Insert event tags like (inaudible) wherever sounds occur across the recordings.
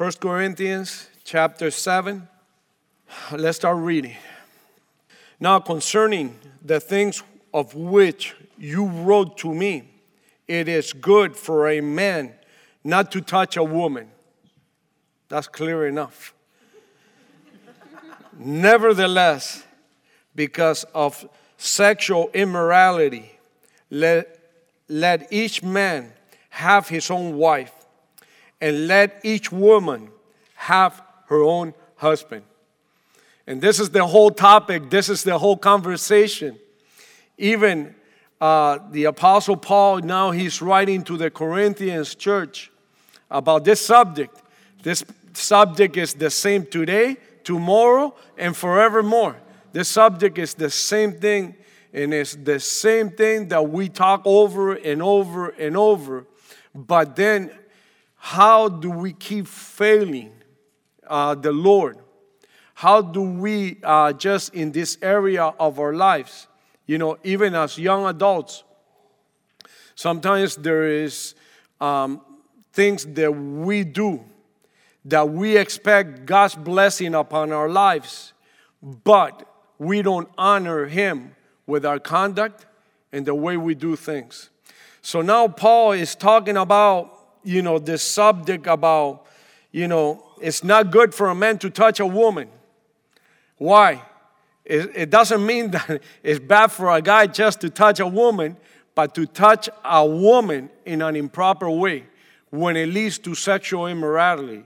1 Corinthians chapter 7. Let's start reading. Now, concerning the things of which you wrote to me, it is good for a man not to touch a woman. That's clear enough. (laughs) Nevertheless, because of sexual immorality, let, let each man have his own wife, and let each woman have her own husband. And this is the whole topic, this is the whole conversation. Even uh, the Apostle Paul, now he's writing to the Corinthians church about this subject. This subject is the same today, tomorrow, and forevermore. This subject is the same thing, and it's the same thing that we talk over and over and over. But then, how do we keep failing uh, the Lord? How do we uh, just in this area of our lives, you know, even as young adults, sometimes there is um, things that we do that we expect God's blessing upon our lives, but we don't honor Him with our conduct and the way we do things. So now Paul is talking about, you know, this subject about, you know, it's not good for a man to touch a woman. Why? It, it doesn't mean (laughs) that it's bad for a guy just to touch a woman, but to touch a woman in an improper way when it leads to sexual immorality.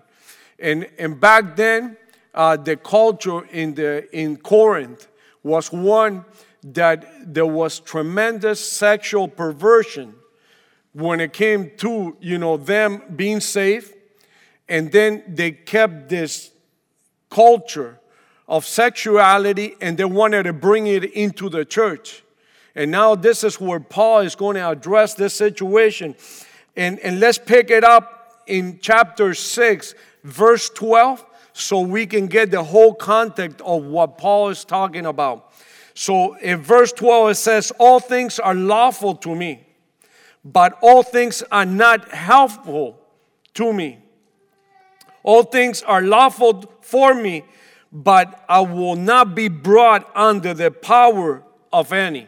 And, and back then, uh, the culture in, the, in Corinth was one that there was tremendous sexual perversion when it came to you know them being safe and then they kept this culture of sexuality and they wanted to bring it into the church. And now this is where paul is going to address this situation. And, and let's pick it up in chapter 6 verse 12 so we can get the whole context of what Paul is talking about. So in verse 12, it says, All things are lawful to me, but all things are not helpful to me. All things are lawful for me, but I will not be brought under the power of any.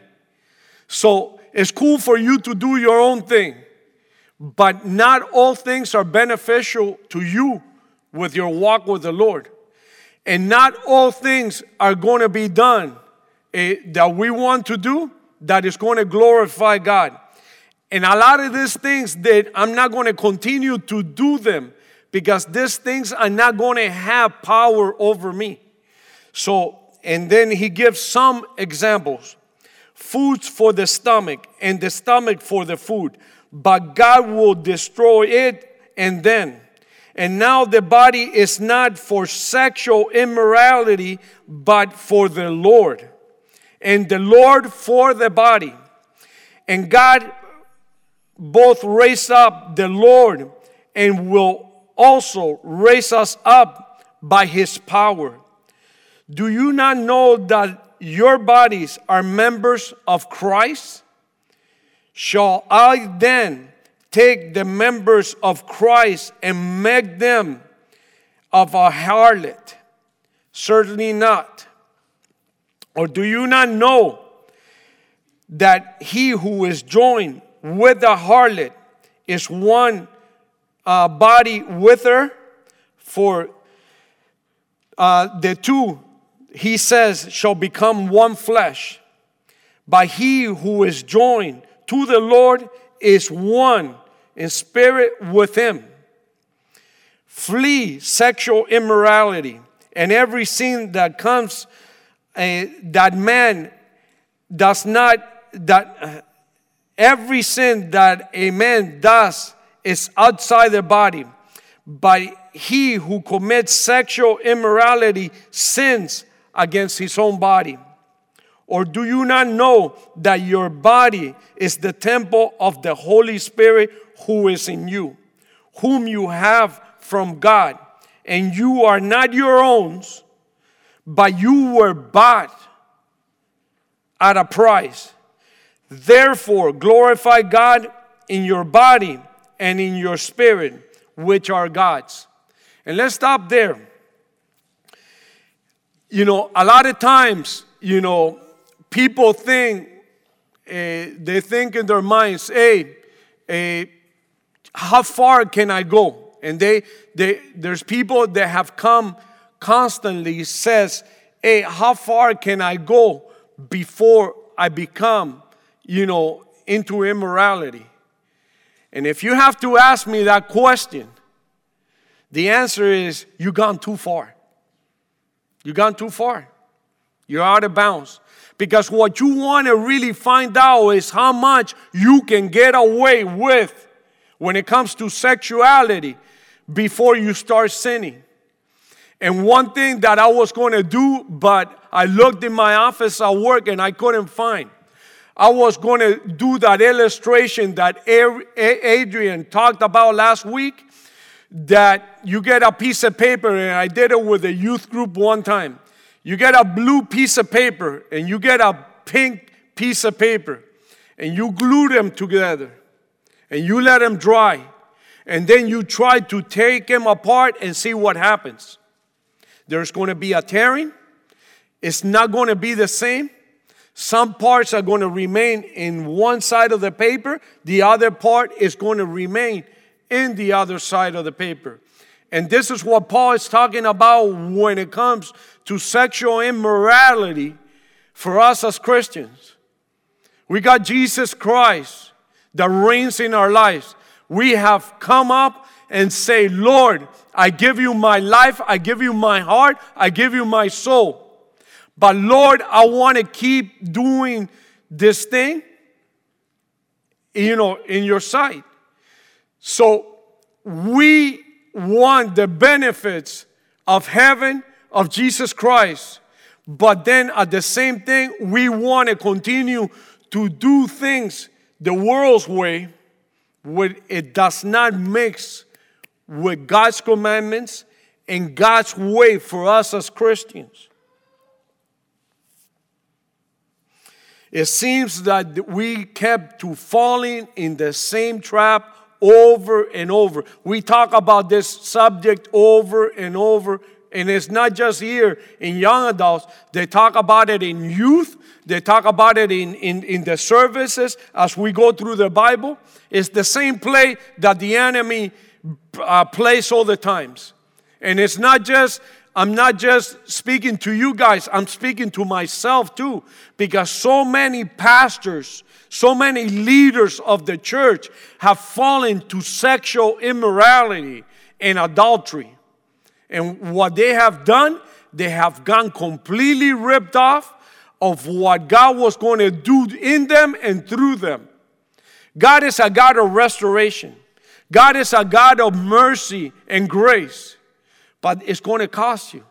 So it's cool for you to do your own thing, but not all things are beneficial to you with your walk with the Lord. And not all things are going to be done eh, that we want to do that is going to glorify God. And a lot of these things that I'm not going to continue to do them because these things are not going to have power over me. So, and then he gives some examples foods for the stomach and the stomach for the food, but God will destroy it and then and now the body is not for sexual immorality, but for the Lord. And the Lord for the body. And God both raise up the Lord and will also raise us up by his power. Do you not know that your bodies are members of Christ? Shall I then take the members of Christ and make them of a harlot? Certainly not. Or do you not know that he who is joined with the harlot is one uh, body with her? For uh, the two, he says, shall become one flesh. But he who is joined to the Lord is one in spirit with him. Flee sexual immorality and every sin that comes uh, that man does not that every sin that a man does is outside the body. But he who commits sexual immorality sins against his own body. Or do you not know that your body is the temple of the Holy Spirit who is in you, whom you have from God, and you are not your own, but you were bought at a price. Therefore, glorify God in your body and in your spirit, which are God's. And let's stop there. You know, a lot of times, you know, people think, uh, they think in their minds, hey, uh, how far can I go? And they, they, there's people that have come constantly says, hey, how far can I go before I become, you know, into immorality? And if you have to ask me that question, the answer is you've gone too far. You've gone too far. You're out of bounds. Because what you want to really find out is how much you can get away with when it comes to sexuality before you start sinning. And one thing that I was going to do, but I looked in my office at work and I couldn't find. I was going to do that illustration that Adrian talked about last week that you get a piece of paper, and I did it with a youth group one time. You get a blue piece of paper and you get a pink piece of paper, and you glue them together and you let them dry. And then you try to take them apart and see what happens. There's going to be a tearing. It's not going to be the same. Some parts are going to remain in one side of the paper, the other part is going to remain in the other side of the paper. And this is what Paul is talking about when it comes to sexual immorality for us as Christians. We got Jesus Christ that reigns in our lives. We have come up and say, Lord, I give you my life, I give you my heart, I give you my soul. But Lord, I want to keep doing this thing, you know, in your sight. So we want the benefits of heaven, of Jesus Christ. But then at the same thing, we want to continue to do things the world's way, where it does not mix with God's commandments and God's way for us as Christians. It seems that we kept to falling in the same trap over and over. We talk about this subject over and over, and it's not just here in young adults. They talk about it in youth, they talk about it in, in, in the services as we go through the Bible. It's the same play that the enemy uh, plays all the times. And it's not just, I'm not just speaking to you guys, I'm speaking to myself too. Because so many pastors, so many leaders of the church have fallen to sexual immorality and adultery. And what they have done, they have gone completely ripped off of what God was going to do in them and through them. God is a God of restoration. God is a God of mercy and grace, but it's going to cost you.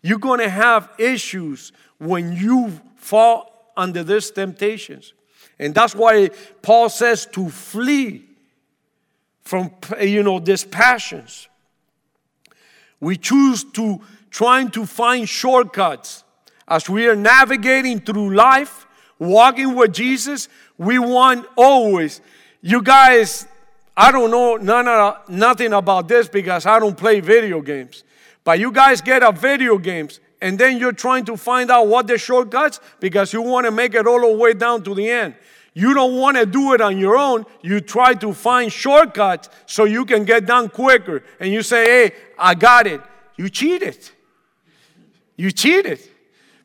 You're going to have issues when you fall under these temptations. And that's why Paul says to flee from you know these passions. We choose to trying to find shortcuts as we are navigating through life, walking with Jesus. We want always, you guys I don't know none of, nothing about this because I don't play video games. But you guys get a video games and then you're trying to find out what the shortcuts because you want to make it all the way down to the end. You don't want to do it on your own. You try to find shortcuts so you can get done quicker. And you say, hey, I got it. You cheated. You cheated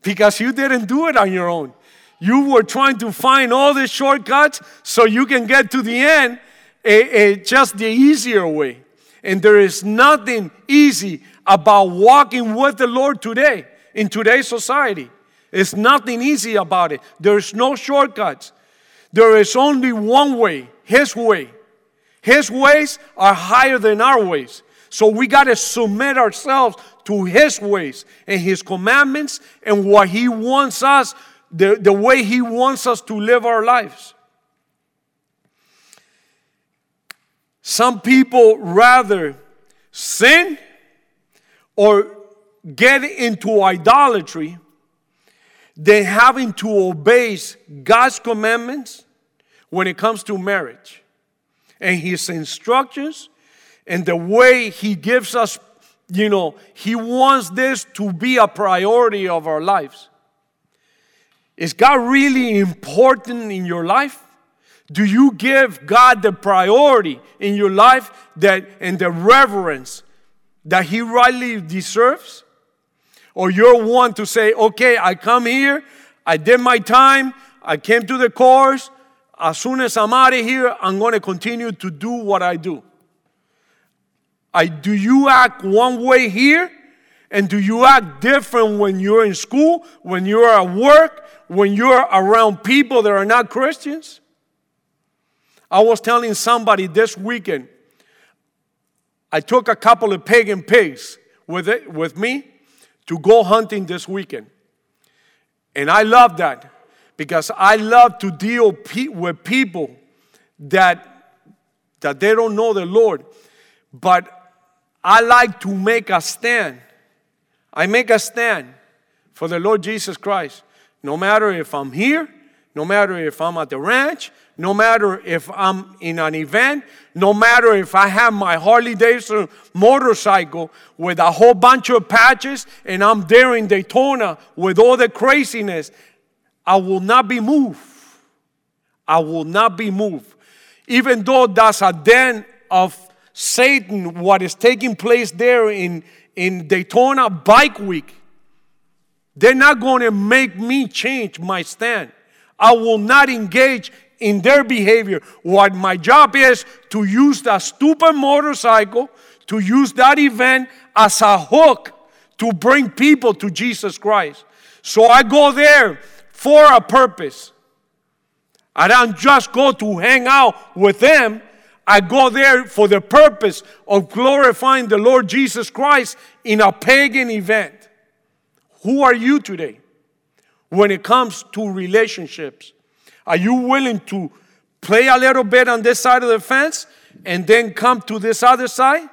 because you didn't do it on your own. You were trying to find all the shortcuts so you can get to the end a, a, just the easier way. And there is nothing easy about walking with the Lord today in today's society. It's nothing easy about it. There's no shortcuts. There is only one way, His way. His ways are higher than our ways. So we got to submit ourselves to His ways and His commandments and what He wants us, the, the way He wants us to live our lives. Some people rather sin or get into idolatry than having to obey God's commandments when it comes to marriage and His instructions and the way He gives us you know, He wants this to be a priority of our lives. Is God really important in your life? Do you give God the priority in your life that and the reverence that He rightly deserves? Or you're one to say, okay, I come here, I did my time, I came to the course, as soon as I'm out of here, I'm going to continue to do what I do. I, do you act one way here? And do you act different when you're in school, when you're at work, when you're around people that are not Christians? I was telling somebody this weekend, I took a couple of pagan pigs with, it, with me to go hunting this weekend. And I love that because I love to deal pe- with people that, that they don't know the Lord. But I like to make a stand. I make a stand for the Lord Jesus Christ. No matter if I'm here, no matter if I'm at the ranch, no matter if I'm in an event, no matter if I have my Harley Davidson motorcycle with a whole bunch of patches and I'm there in Daytona with all the craziness, I will not be moved. I will not be moved. Even though that's a den of Satan, what is taking place there in, in Daytona Bike Week, they're not going to make me change my stand. I will not engage in their behavior. What my job is to use that stupid motorcycle, to use that event as a hook to bring people to Jesus Christ. So I go there for a purpose. I don't just go to hang out with them. I go there for the purpose of glorifying the Lord Jesus Christ in a pagan event. Who are you today when it comes to relationships? Are you willing to play a little bit on this side of the fence and then come to this other side?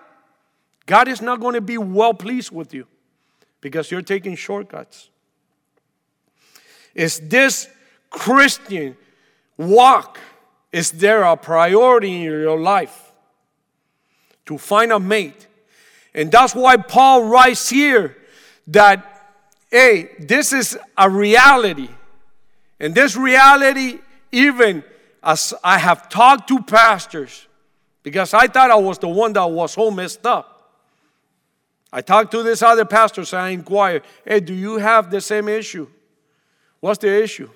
God is not going to be well pleased with you because you're taking shortcuts. Is this Christian walk, is there a priority in your life to find a mate? And that's why Paul writes here that, hey, this is a reality. And this reality, even as I have talked to pastors, because I thought I was the one that was so messed up. I talked to this other pastor, so I inquired, hey, do you have the same issue? What's the issue?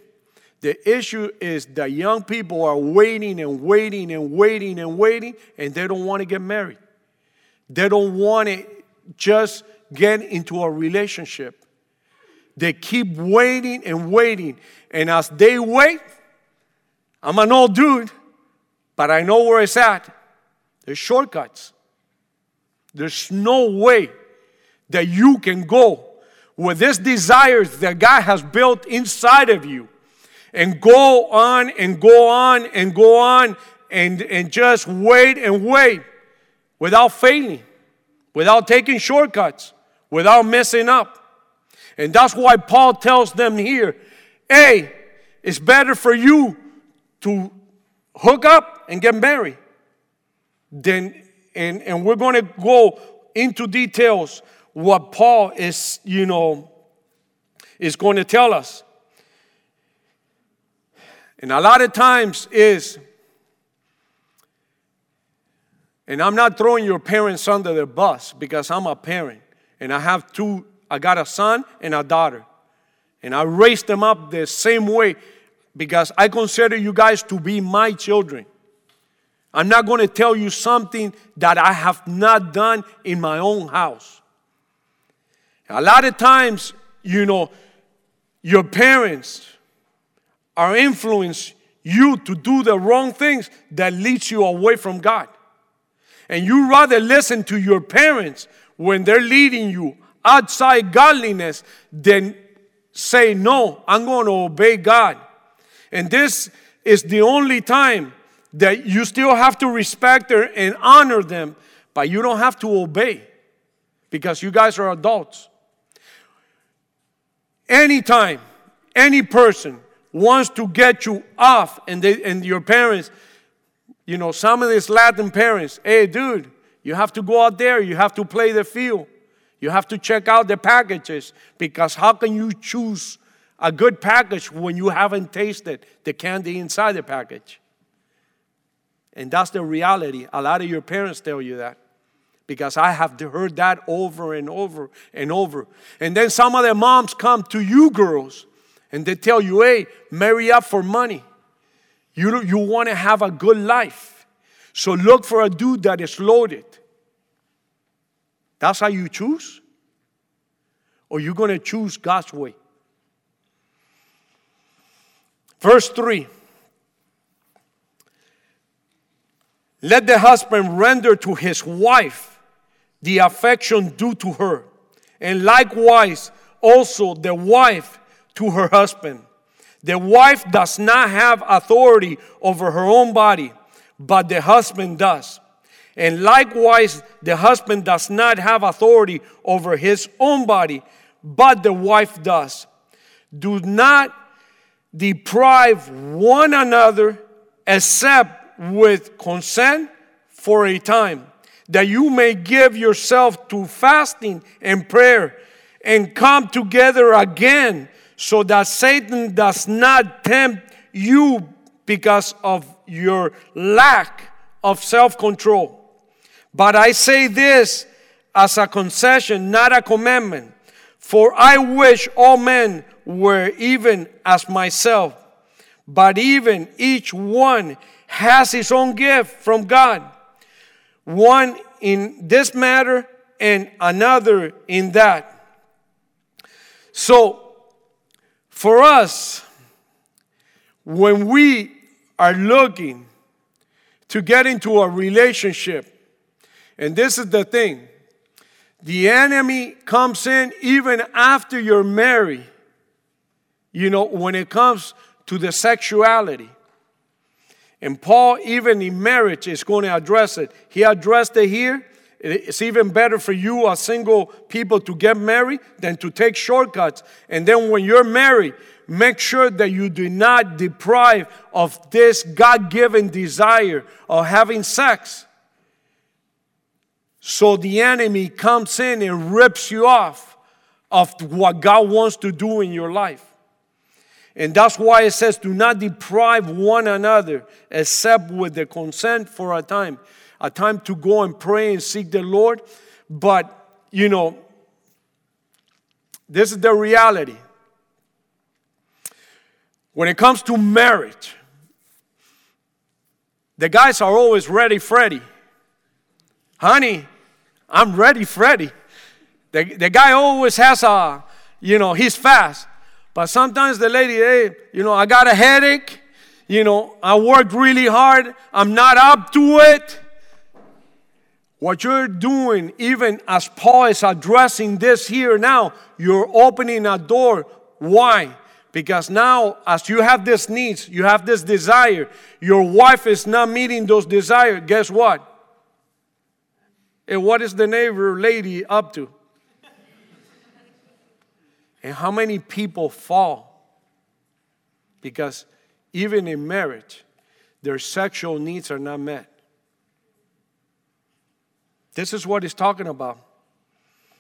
The issue is that young people are waiting and waiting and waiting and waiting, and they don't want to get married. They don't want to just get into a relationship. They keep waiting and waiting. And as they wait, I'm an old dude, but I know where it's at. There's shortcuts. There's no way that you can go with these desires that God has built inside of you and go on and go on and go on and, and just wait and wait without failing, without taking shortcuts, without messing up. And that's why Paul tells them here hey, it's better for you to hook up and get married. Then, and, and we're going to go into details what Paul is, you know, is going to tell us. And a lot of times is, and I'm not throwing your parents under the bus because I'm a parent and I have two, I got a son and a daughter. And I raised them up the same way because I consider you guys to be my children. I'm not going to tell you something that I have not done in my own house. A lot of times, you know, your parents are influence you to do the wrong things that leads you away from God. And you rather listen to your parents when they're leading you outside godliness then say, No, I'm going to obey God. And this is the only time that you still have to respect and honor them, but you don't have to obey because you guys are adults. Anytime any person wants to get you off, and, they, and your parents, you know, some of these Latin parents, hey, dude, you have to go out there, you have to play the field. You have to check out the packages because how can you choose a good package when you haven't tasted the candy inside the package? And that's the reality. A lot of your parents tell you that because I have heard that over and over and over. And then some of the moms come to you girls and they tell you, hey, marry up for money. You, you want to have a good life. So look for a dude that is loaded. That's how you choose? Or you're going to choose God's way? Verse 3 Let the husband render to his wife the affection due to her, and likewise also the wife to her husband. The wife does not have authority over her own body, but the husband does. And likewise, the husband does not have authority over his own body, but the wife does. Do not deprive one another except with consent for a time, that you may give yourself to fasting and prayer and come together again so that Satan does not tempt you because of your lack of self control. But I say this as a concession, not a commandment. For I wish all men were even as myself, but even each one has his own gift from God. One in this matter and another in that. So, for us, when we are looking to get into a relationship, and this is the thing the enemy comes in even after you're married, you know, when it comes to the sexuality. And Paul, even in marriage, is going to address it. He addressed it here. It's even better for you as single people to get married than to take shortcuts. And then when you're married, make sure that you do not deprive of this God given desire of having sex. So the enemy comes in and rips you off of what God wants to do in your life. And that's why it says, do not deprive one another except with the consent for a time a time to go and pray and seek the Lord. But, you know, this is the reality. When it comes to marriage, the guys are always ready, Freddy. Honey, I'm ready, Freddy. The, the guy always has a, you know, he's fast. But sometimes the lady, hey, you know, I got a headache. You know, I worked really hard. I'm not up to it. What you're doing, even as Paul is addressing this here now, you're opening a door. Why? Because now, as you have this needs, you have this desire, your wife is not meeting those desires. Guess what? And what is the neighbor lady up to? and how many people fall? Because even in marriage, their sexual needs are not met. This is what he's talking about.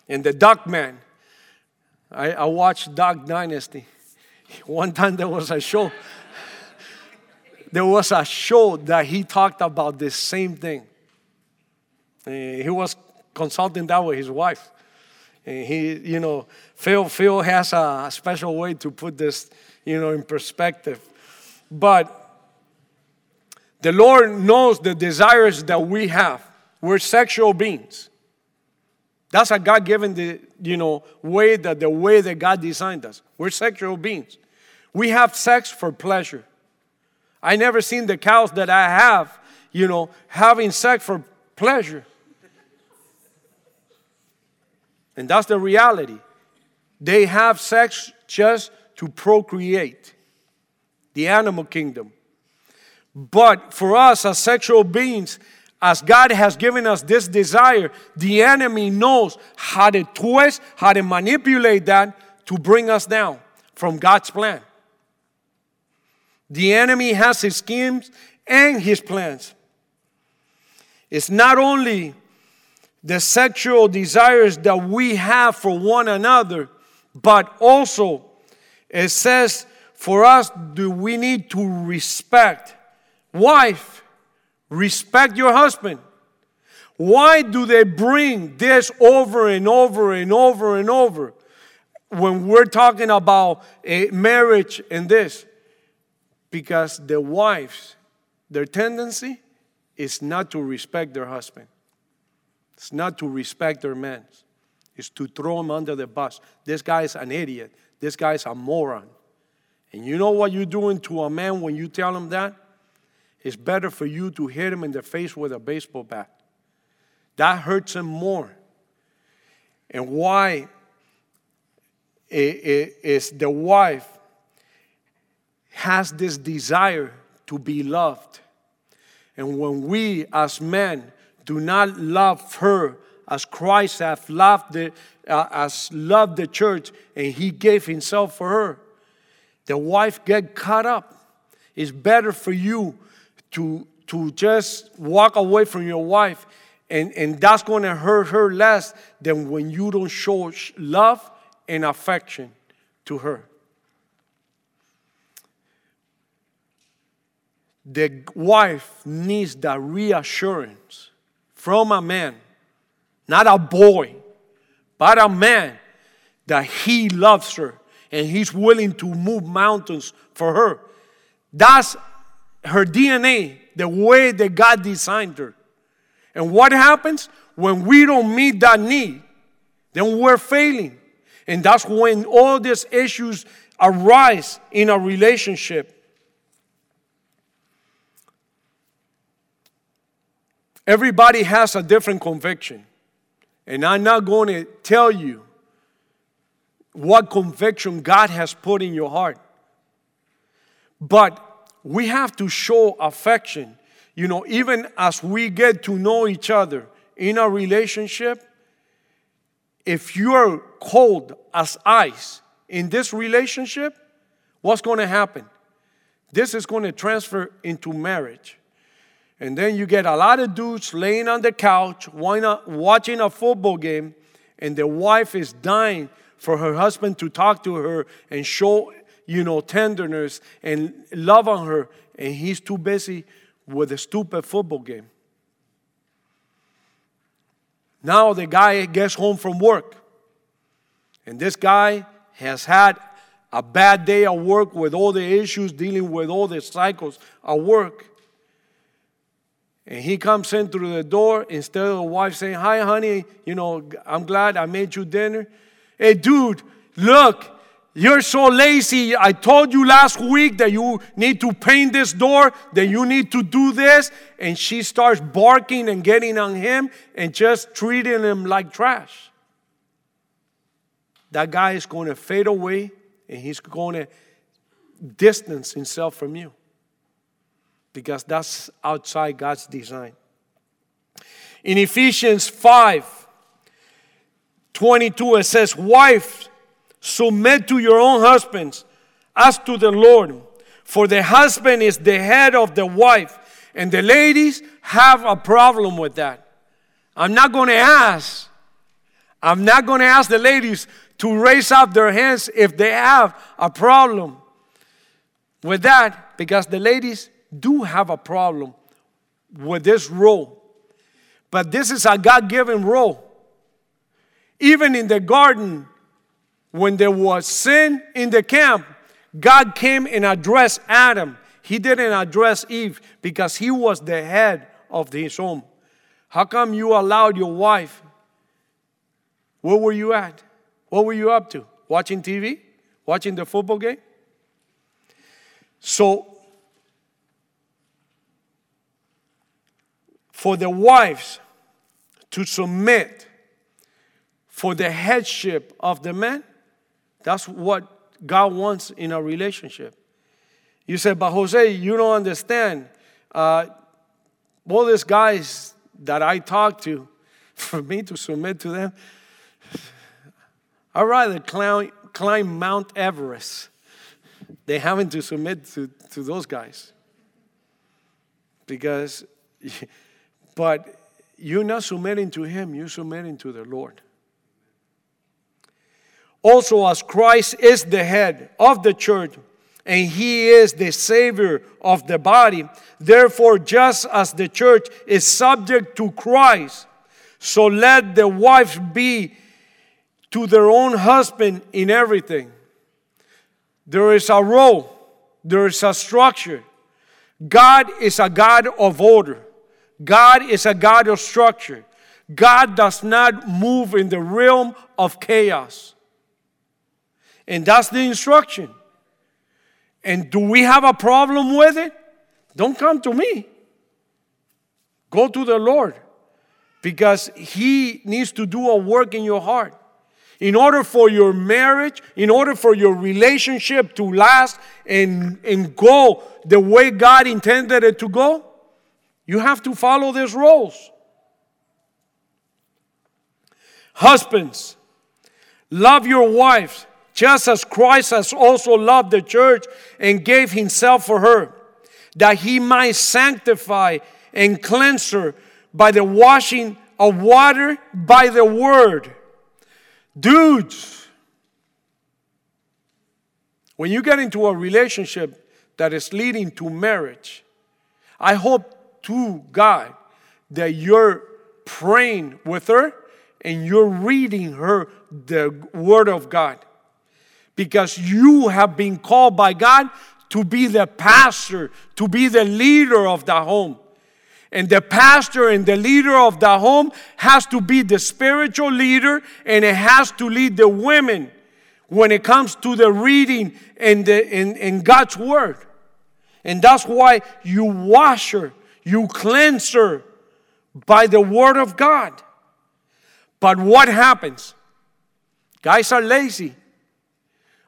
And the Duck Man. I, I watched Duck Dynasty. (laughs) One time there was a show. (laughs) There was a show that he talked about the same thing. And he was consulting that with his wife. And he, you know, Phil, Phil has a special way to put this, you know, in perspective. But the Lord knows the desires that we have. We're sexual beings. That's a God given the you know way that the way that God designed us. We're sexual beings. We have sex for pleasure. I never seen the cows that I have, you know, having sex for pleasure. And that's the reality. They have sex just to procreate. The animal kingdom. But for us as sexual beings, as God has given us this desire, the enemy knows how to twist, how to manipulate that to bring us down from God's plan. The enemy has his schemes and his plans. It's not only the sexual desires that we have for one another, but also it says for us, do we need to respect? Wife, respect your husband. Why do they bring this over and over and over and over when we're talking about a marriage and this? Because the wives, their tendency is not to respect their husband. It's not to respect their men. It's to throw them under the bus. This guy's an idiot. This guy's a moron. And you know what you're doing to a man when you tell him that? It's better for you to hit him in the face with a baseball bat. That hurts him more. And why is the wife has this desire to be loved. And when we as men do not love her as Christ hath loved the, uh, as loved the church and he gave himself for her, the wife get caught up. It's better for you to, to just walk away from your wife and, and that's going to hurt her less than when you don't show love and affection to her. The wife needs that reassurance from a man, not a boy, but a man that he loves her and he's willing to move mountains for her. That's her DNA, the way that God designed her. And what happens when we don't meet that need? Then we're failing. And that's when all these issues arise in a relationship. Everybody has a different conviction. And I'm not going to tell you what conviction God has put in your heart. But we have to show affection. You know, even as we get to know each other in a relationship, if you're cold as ice in this relationship, what's going to happen? This is going to transfer into marriage. And then you get a lot of dudes laying on the couch watching a football game, and the wife is dying for her husband to talk to her and show, you know, tenderness and love on her, and he's too busy with a stupid football game. Now the guy gets home from work, and this guy has had a bad day at work with all the issues, dealing with all the cycles at work. And he comes in through the door instead of the wife saying, Hi, honey, you know, I'm glad I made you dinner. Hey, dude, look, you're so lazy. I told you last week that you need to paint this door, that you need to do this. And she starts barking and getting on him and just treating him like trash. That guy is going to fade away and he's going to distance himself from you because that's outside God's design. In Ephesians 5 22, it says, Wife, Submit to your own husbands as to the Lord. For the husband is the head of the wife. And the ladies have a problem with that. I'm not going to ask. I'm not going to ask the ladies to raise up their hands if they have a problem with that because the ladies do have a problem with this role. But this is a God given role. Even in the garden, when there was sin in the camp, God came and addressed Adam. He didn't address Eve because he was the head of his home. How come you allowed your wife? Where were you at? What were you up to? Watching TV? Watching the football game? So, for the wives to submit for the headship of the man, that's what God wants in a relationship. You said, but Jose, you don't understand. Uh, all these guys that I talk to, (laughs) for me to submit to them, I'd rather climb, climb Mount Everest (laughs) than having to submit to, to those guys. Because, (laughs) but you're not submitting to him, you're submitting to the Lord. Also, as Christ is the head of the church, and he is the savior of the body, therefore, just as the church is subject to Christ, so let the wives be to their own husband in everything. There is a role, there is a structure. God is a God of order. God is a God of structure. God does not move in the realm of chaos. And that's the instruction. And do we have a problem with it? Don't come to me. Go to the Lord because He needs to do a work in your heart. In order for your marriage, in order for your relationship to last and, and go the way God intended it to go, you have to follow these rules. Husbands, love your wives just as Christ has also loved the church and gave himself for her, that he might sanctify and cleanse her by the washing of water by the word. Dudes, when you get into a relationship that is leading to marriage, I hope to God that you're praying with her and you're reading her the Word of God. Because you have been called by God to be the pastor, to be the leader of the home. And the pastor and the leader of the home has to be the spiritual leader and it has to lead the women when it comes to the reading and, the, and, in God's word. And that's why you wash her you cleanse her by the word of God. But what happens? Guys are lazy.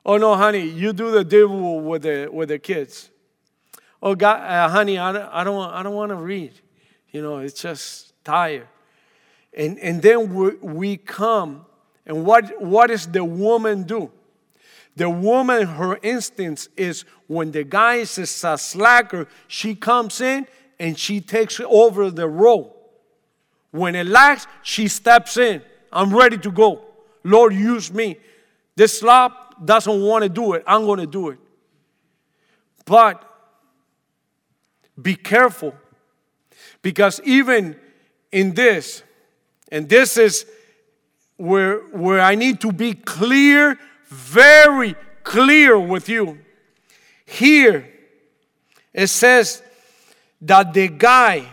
Oh no, honey, you do the devil with the with the kids. Oh, God, uh, honey, I don't, I don't, I don't want to read. You know, it's just tired. And and then we, we come, and what what does the woman do? The woman, her instance is when the guy is a slacker, she comes in and she takes over the role. When it lacks, she steps in. I'm ready to go. Lord, use me. This slop doesn't want to do it. I'm going to do it. But be careful because even in this, and this is where, where I need to be clear, very clear with you. Here, it says that the guy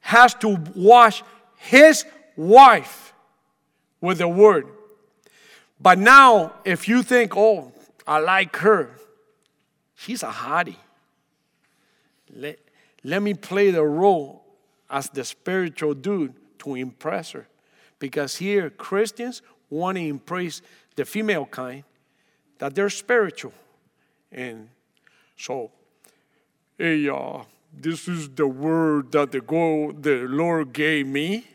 has to wash his wife with the word. But now, if you think, oh, I like her, she's a hottie. Let, let me play the role as the spiritual dude to impress her. Because here, Christians want to impress the female kind that they're spiritual. And so hey, uh, this is the word that the, go, the Lord gave me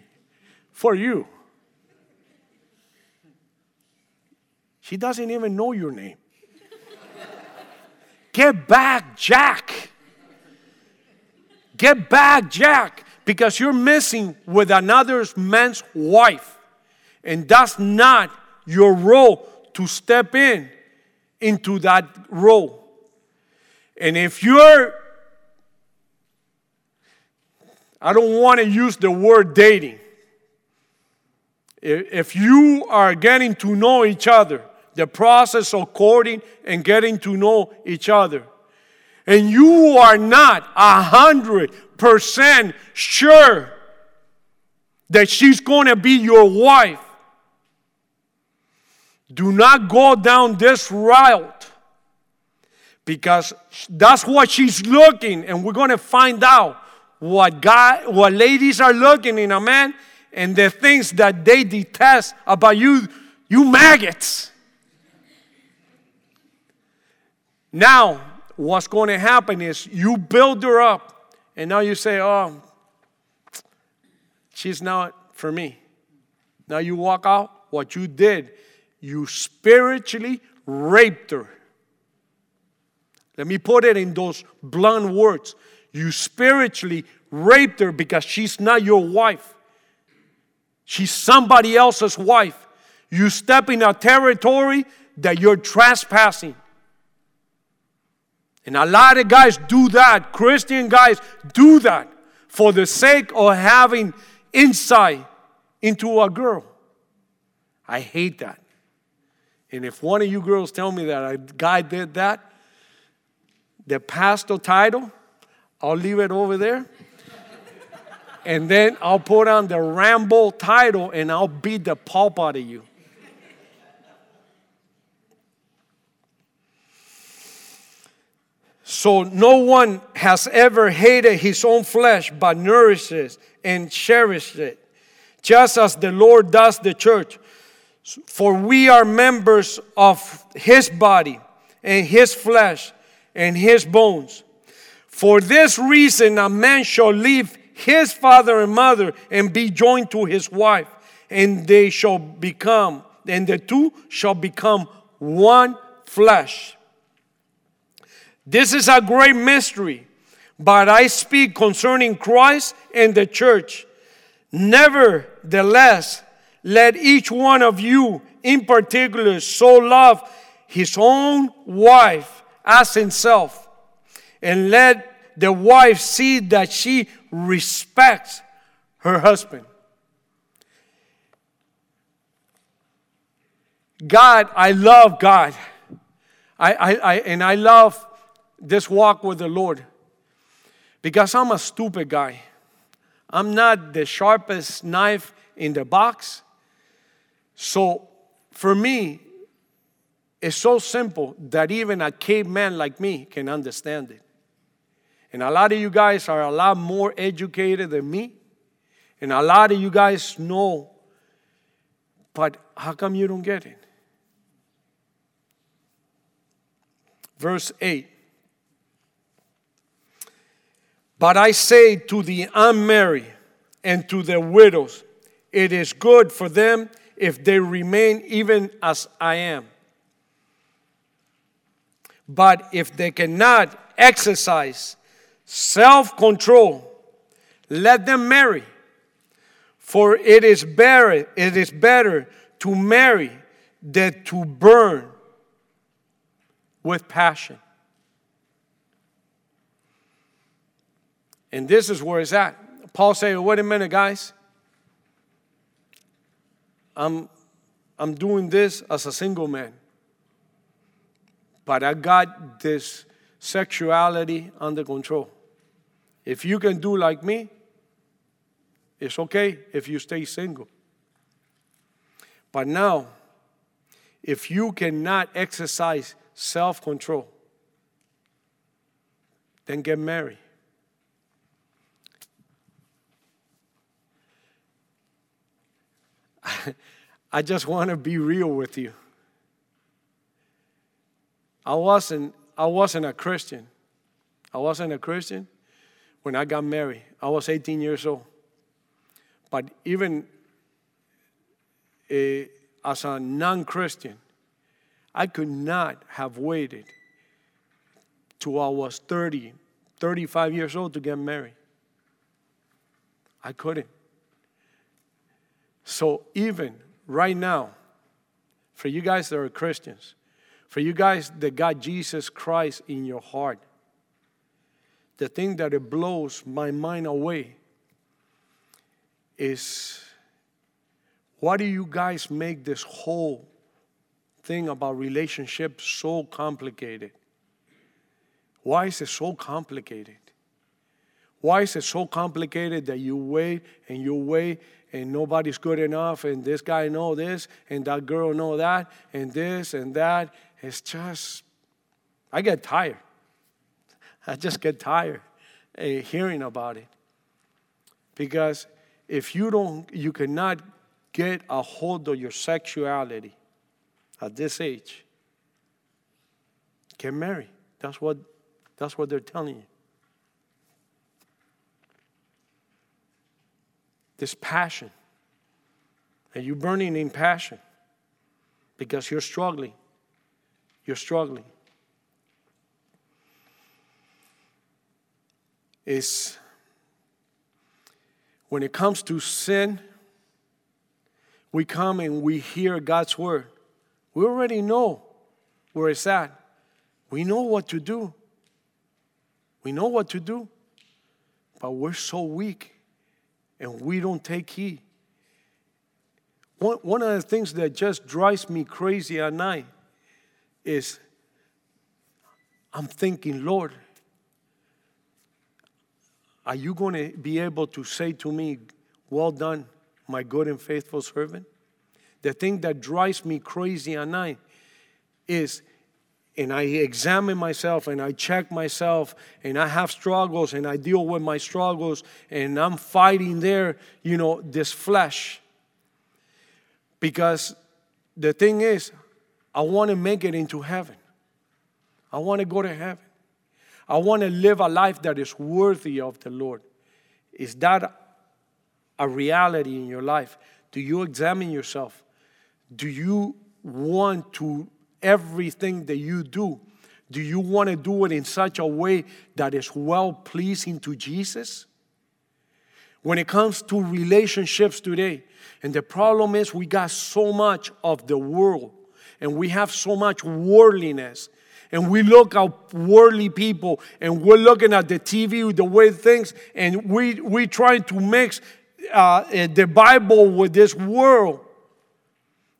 for you. She doesn't even know your name. Get back, Jack. Get back, Jack, because you're messing with another man's wife. And that's not your role to step in into that role. And if you're I don't want to use the word dating. If you are getting to know each other, the process of courting and getting to know each other, and you are not a hundred percent sure that she's going to be your wife, do not go down this route because that's what she's looking, and we're going to find out what God, what ladies are looking in a man and the things that they detest about you, you maggots. Now, what's going to happen is you build her up, and now you say, Oh, she's not for me. Now you walk out. What you did, you spiritually raped her. Let me put it in those blunt words. You spiritually raped her because she's not your wife. She's somebody else's wife. You step in a territory that you're trespassing. And a lot of guys do that. Christian guys do that for the sake of having insight into a girl. I hate that. And if one of you girls tell me that a guy did that, the pastor title, I'll leave it over there. and then I'll put on the Rambo title and I'll beat the pulp out of you. So no one has ever hated his own flesh, but nourishes and cherishes it, just as the Lord does the church. For we are members of his body and his flesh and his bones. For this reason, a man shall leave his father and mother and be joined to his wife, and they shall become, and the two shall become one flesh. This is a great mystery, but I speak concerning Christ and the church. Nevertheless, let each one of you in particular so love his own wife as himself, and let the wife see that she respects her husband. God, I love God. I, I, I, and I love this walk with the Lord because I'm a stupid guy. I'm not the sharpest knife in the box. So for me, it's so simple that even a caveman like me can understand it. And a lot of you guys are a lot more educated than me. And a lot of you guys know. But how come you don't get it? Verse 8 But I say to the unmarried and to the widows, it is good for them if they remain even as I am. But if they cannot exercise self control, let them marry. For it is better, it is better to marry than to burn with passion. And this is where it's at. Paul said, wait a minute, guys. I'm, I'm doing this as a single man. But I got this sexuality under control. If you can do like me, it's okay if you stay single. But now, if you cannot exercise self control, then get married. (laughs) I just want to be real with you. I wasn't, I wasn't a Christian. I wasn't a Christian when I got married. I was 18 years old. But even eh, as a non Christian, I could not have waited till I was 30, 35 years old to get married. I couldn't. So, even right now, for you guys that are Christians, for you guys that got Jesus Christ in your heart, the thing that it blows my mind away is why do you guys make this whole thing about relationships so complicated? Why is it so complicated? Why is it so complicated that you wait and you wait and nobody's good enough and this guy know this and that girl know that and this and that it's just i get tired i just get tired uh, hearing about it because if you don't you cannot get a hold of your sexuality at this age get married that's what that's what they're telling you this passion. And you burning in passion because you're struggling. You're struggling. Is when it comes to sin, we come and we hear God's word. We already know where it's at. We know what to do. We know what to do. But we're so weak and we don't take heed. One, one of the things that just drives me crazy at night is I'm thinking, Lord, are you going to be able to say to me, Well done, my good and faithful servant? The thing that drives me crazy at night is, and I examine myself and I check myself and I have struggles and I deal with my struggles and I'm fighting there, you know, this flesh. Because the thing is, I want to make it into heaven. I want to go to heaven. I want to live a life that is worthy of the Lord. Is that a reality in your life? Do you examine yourself? Do you want to, everything that you do, do you want to do it in such a way that is well pleasing to Jesus? When it comes to relationships today, and the problem is we got so much of the world and we have so much worldliness and we look at worldly people and we're looking at the TV, the way things, and we we trying to mix uh, eh, the Bible with this world.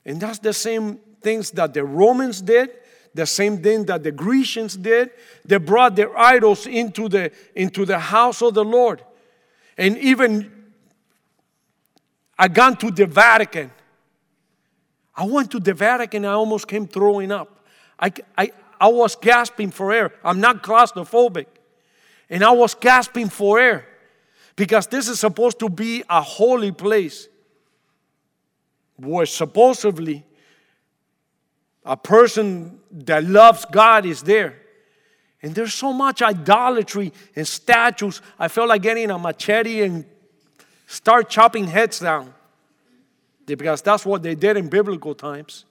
And that's the same things that the Romans did, the same thing that the Grecians did. They brought their idols into the into the house of the Lord. And even I gone to the Vatican. I went to the Vatican, I almost came throwing up. I, I, I was gasping for air. I'm not claustrophobic. And I was gasping for air because this is supposed to be a holy place where supposedly a person that loves God is there. And there's so much idolatry and statues. I felt like getting a machete and start chopping heads down because that's what they did in biblical times.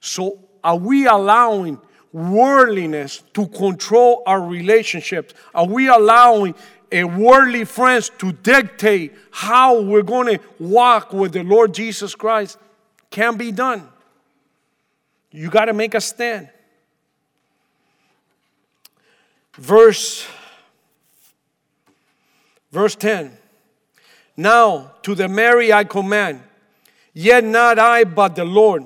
So are we allowing worldliness to control our relationships? Are we allowing a worldly friends to dictate how we're going to walk with the Lord Jesus Christ? Can be done. You got to make a stand. Verse verse 10. Now to the Mary I command, yet not I but the Lord.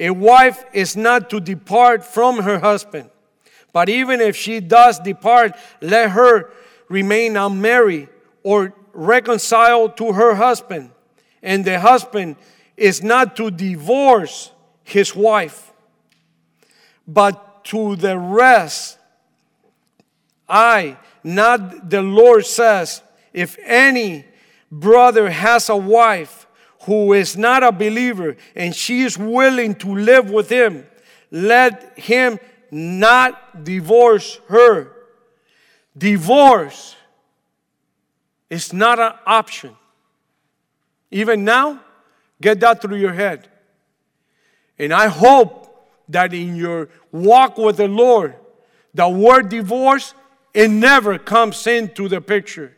A wife is not to depart from her husband. But even if she does depart, let her remain unmarried or reconciled to her husband. And the husband is not to divorce his wife. But to the rest, I, not the Lord, says, if any brother has a wife who is not a believer and she is willing to live with him, let him not divorce her. Divorce is not an option. Even now, get that through your head. And I hope that in your walk with the Lord, the word divorce, it never comes into the picture.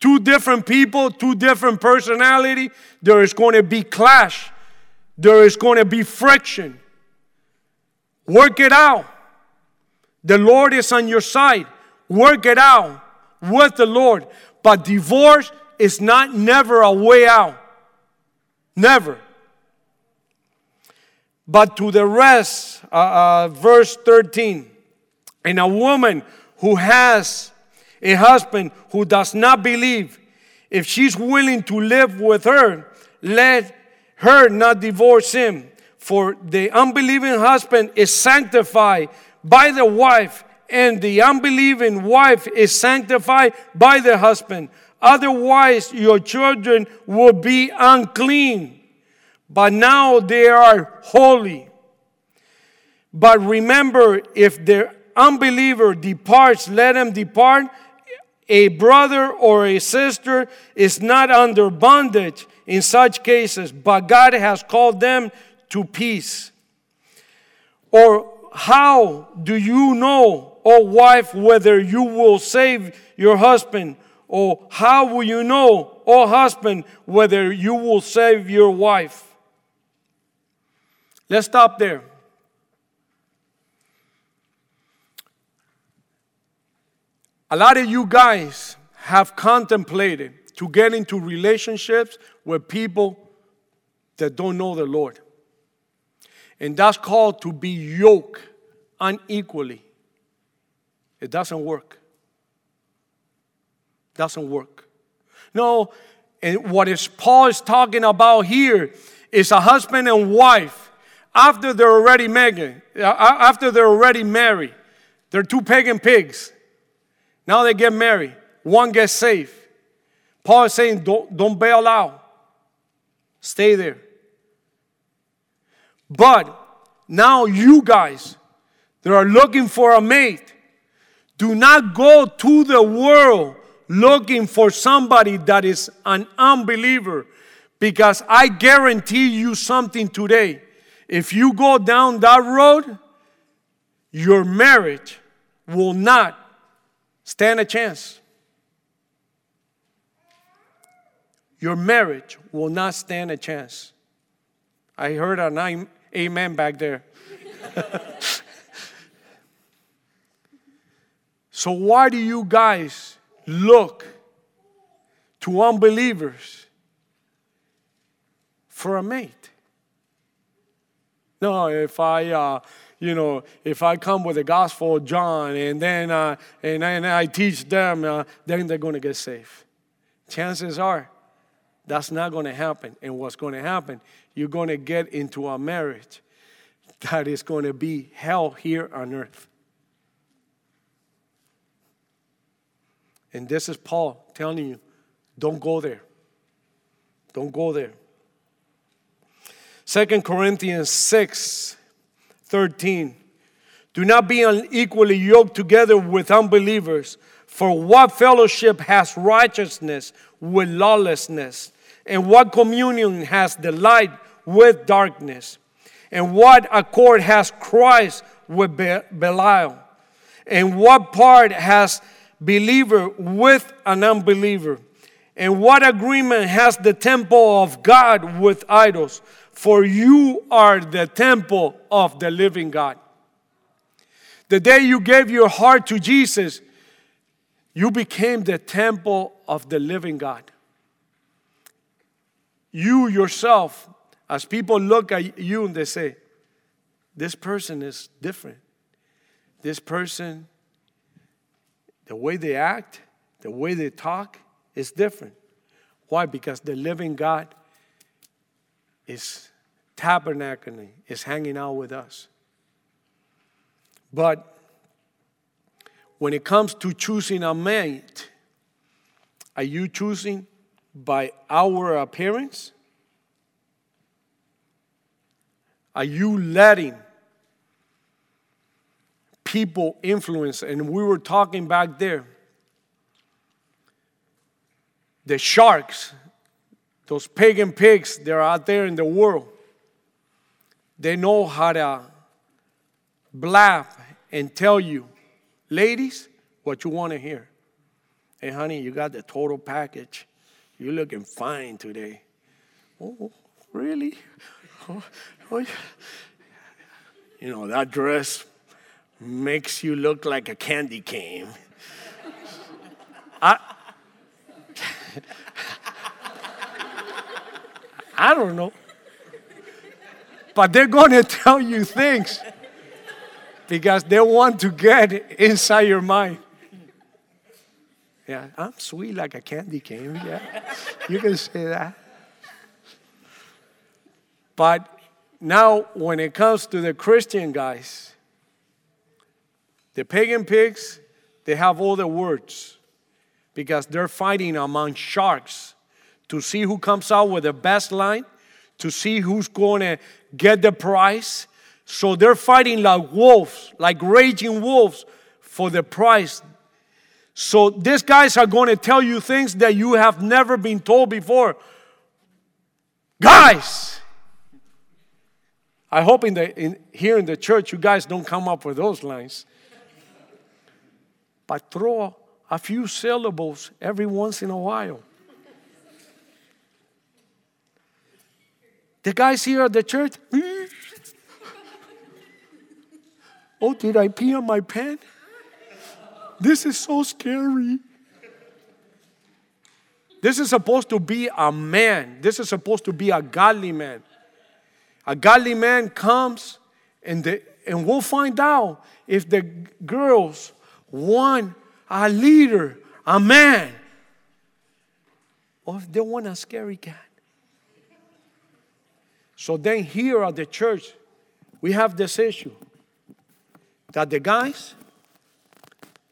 Two different people, two different personality, there is going to be clash. There is going to be friction. Work it out. The Lord is on your side. Work it out with the Lord. But divorce is not never a way out. Never. But to the rest, uh, uh, verse 13, and a woman who has a husband who does not believe, if she's willing to live with her, let her not divorce him. For the unbelieving husband is sanctified by the wife, and the unbelieving wife is sanctified by the husband. Otherwise, your children will be unclean, but now they are holy. But remember, if the unbeliever departs, let him depart a brother or a sister is not under bondage in such cases, but God has called them to peace. Or how do you know, O wife, whether you will save your husband Or how will you know, O husband, whether you will save your wife? Let's stop there. A lot of you guys have contemplated to get into relationships with people that don't know the Lord. And that's called to be yoked unequally. It doesn't work. Doesn't work. No, and what is Paul is talking about here is a husband and wife after they're already married, uh, after they're already married. They're two pagan pigs. Now they get married. One gets saved. Paul is saying, don't, don't bail out. Stay there. But now you guys that are looking for a mate, do not go to the world looking for somebody that is an unbeliever because I guarantee you something today. If you go down that road, your marriage will not stand a chance. Your marriage will not stand a chance. I heard an amen back there. (laughs) so, why do you guys look to unbelievers for a mate? No, if I uh, you know, if I come with the gospel of John and then uh, and, and I teach them, uh, then they're going to get saved. Chances are that's not going to happen. And what's going to happen? You're going to get into a marriage that is going to be hell here on earth. And this is Paul telling you don't go there. Don't go there. Second Corinthians 6 13. Do not be unequally yoked together with unbelievers. For what fellowship has righteousness with lawlessness? And what communion has the light with darkness? And what accord has Christ with Belial? And what part has believer with an unbeliever? And what agreement has the temple of God with idols? For you are the temple of the living God. The day you gave your heart to Jesus, you became the temple of the living God. You yourself, as people look at you and they say, This person is different. This person, the way they act, the way they talk is different. Why? Because the living God is tabernacling, is hanging out with us. But when it comes to choosing a mate, are you choosing by our appearance? Are you letting people influence? And we were talking back there. The sharks those pagan pigs that are out there in the world, they know how to blab and tell you, ladies, what you want to hear. Hey, honey, you got the total package. You're looking fine today. Oh, really? Oh, oh. You know, that dress makes you look like a candy cane. (laughs) I, I don't know. But they're going (laughs) to tell you things because they want to get inside your mind. Yeah, I'm sweet like a candy cane. Yeah, you can say that. But now, when it comes to the Christian guys, the pagan pigs, they have all the words because they're fighting among sharks to see who comes out with the best line, to see who's going to get the prize. So they're fighting like wolves, like raging wolves for the prize. So these guys are going to tell you things that you have never been told before. Guys, I hope in the, in, here in the church you guys don't come up with those lines. But throw a few syllables every once in a while. The guys here at the church, hmm? oh, did I pee on my pen? This is so scary. This is supposed to be a man. This is supposed to be a godly man. A godly man comes and, the, and we'll find out if the girls want a leader, a man, or if they want a scary cat. So then, here at the church, we have this issue that the guys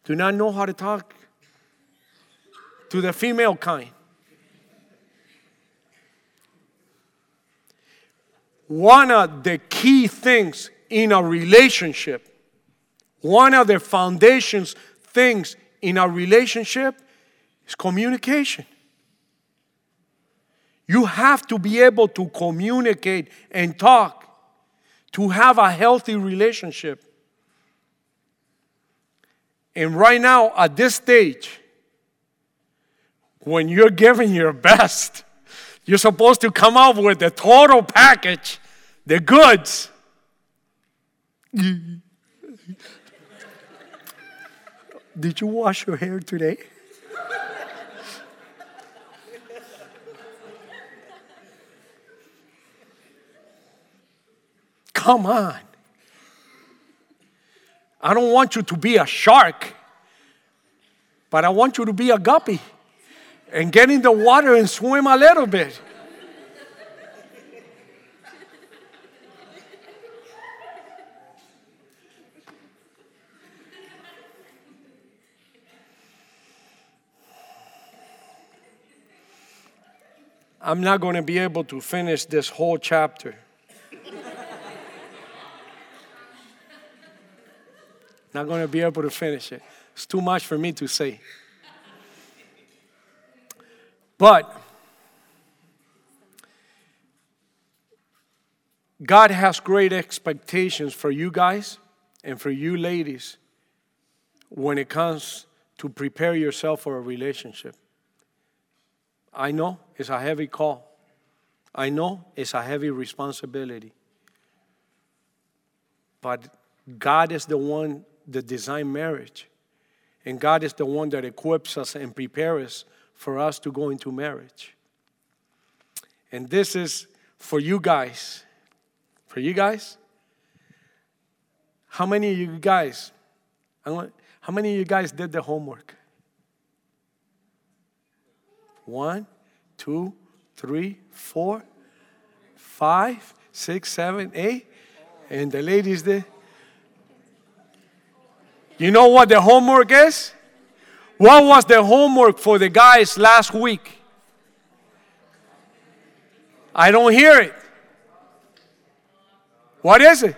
do not know how to talk to the female kind. One of the key things in a relationship, one of the foundations things in a relationship is communication. You have to be able to communicate and talk to have a healthy relationship. And right now, at this stage, when you're giving your best, you're supposed to come up with the total package, the goods. (laughs) Did you wash your hair today? Come on. I don't want you to be a shark, but I want you to be a guppy and get in the water and swim a little bit. I'm not going to be able to finish this whole chapter. Not going to be able to finish it. It's too much for me to say. But God has great expectations for you guys and for you ladies when it comes to prepare yourself for a relationship. I know it's a heavy call. I know it's a heavy responsibility. But God is the one that designed marriage. And God is the one that equips us and prepares us for us to go into marriage. And this is for you guys. For you guys? How many of you guys? How many of you guys did the homework? One, two, three, four, five, six, seven, eight. And the ladies did. You know what the homework is? What was the homework for the guys last week? I don't hear it. What is it?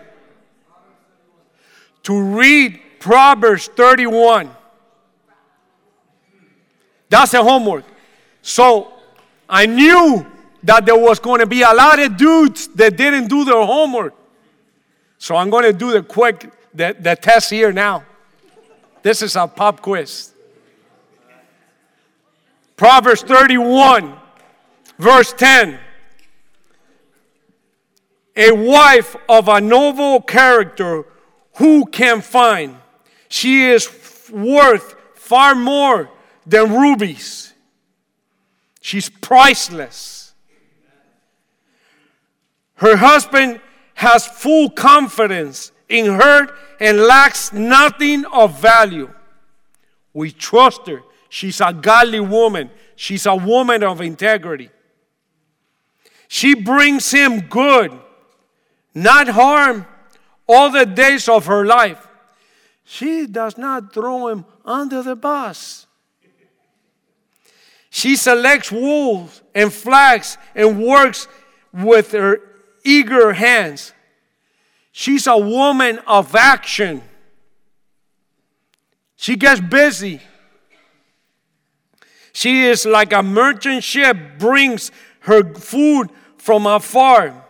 To read Proverbs 31. That's the homework. So I knew that there was going to be a lot of dudes that didn't do their homework. So I'm going to do the quick the, the test here now. This is a pop quiz. Proverbs 31, verse 10. A wife of a noble character, who can find? She is worth far more than rubies. She's priceless. Her husband has full confidence in her and lacks nothing of value. We trust her. She's a godly woman. She's a woman of integrity. She brings him good, not harm, all the days of her life. She does not throw him under the bus. She selects wool and flax and works with her eager hands. She's a woman of action. She gets busy. She is like a merchant ship brings her food from afar.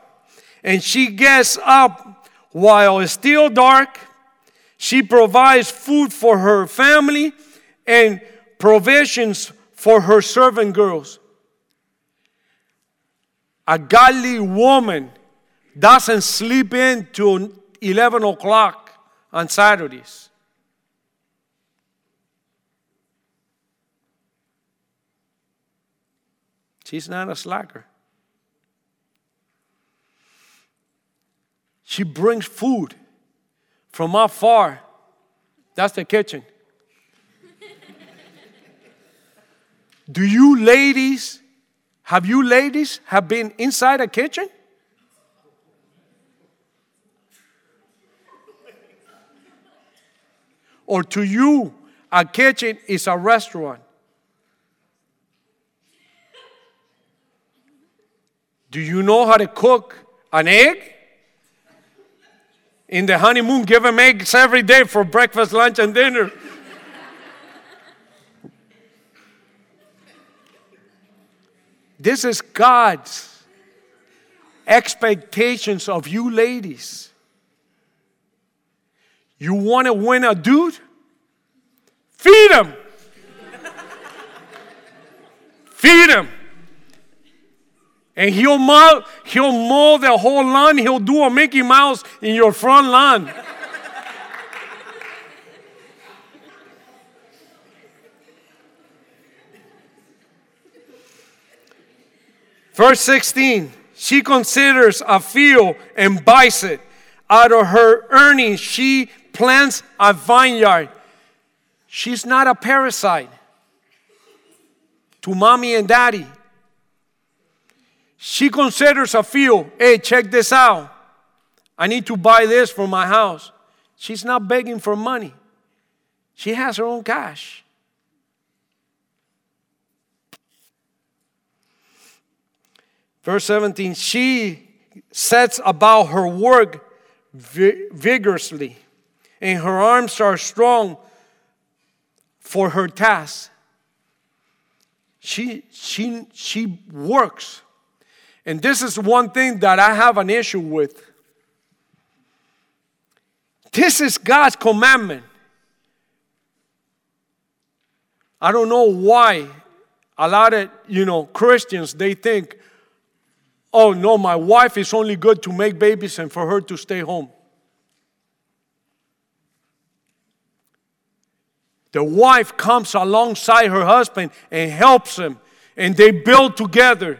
And she gets up while it's still dark. She provides food for her family and provisions for her servant girls. A godly woman doesn't sleep in till 11 o'clock on Saturdays. She's not a slacker. She brings food from afar. That's the kitchen. (laughs) Do you ladies, have you ladies have been inside a kitchen? Or to you, a kitchen is a restaurant? Do you know how to cook an egg? In the honeymoon, give them eggs every day for breakfast, lunch, and dinner. This is God's expectations of you ladies. You want to win a dude? Feed him. Feed him. And he'll mow, he'll mow the whole lawn. He'll do a Mickey Mouse in your front lawn. Verse 16, she considers a field and buys it. Out of her earnings, she plants a vineyard. She's not a parasite to mommy and daddy. She considers a field. Hey, check this out. I need to buy this for my house. She's not begging for money, she has her own cash. Verse 17, she sets about her work vigorously, and her arms are strong for her task. She, she, she works. And this is one thing that I have an issue with. This is God's commandment. I don't know why a lot of, you know, Christians they think oh no, my wife is only good to make babies and for her to stay home. The wife comes alongside her husband and helps him, and they build together.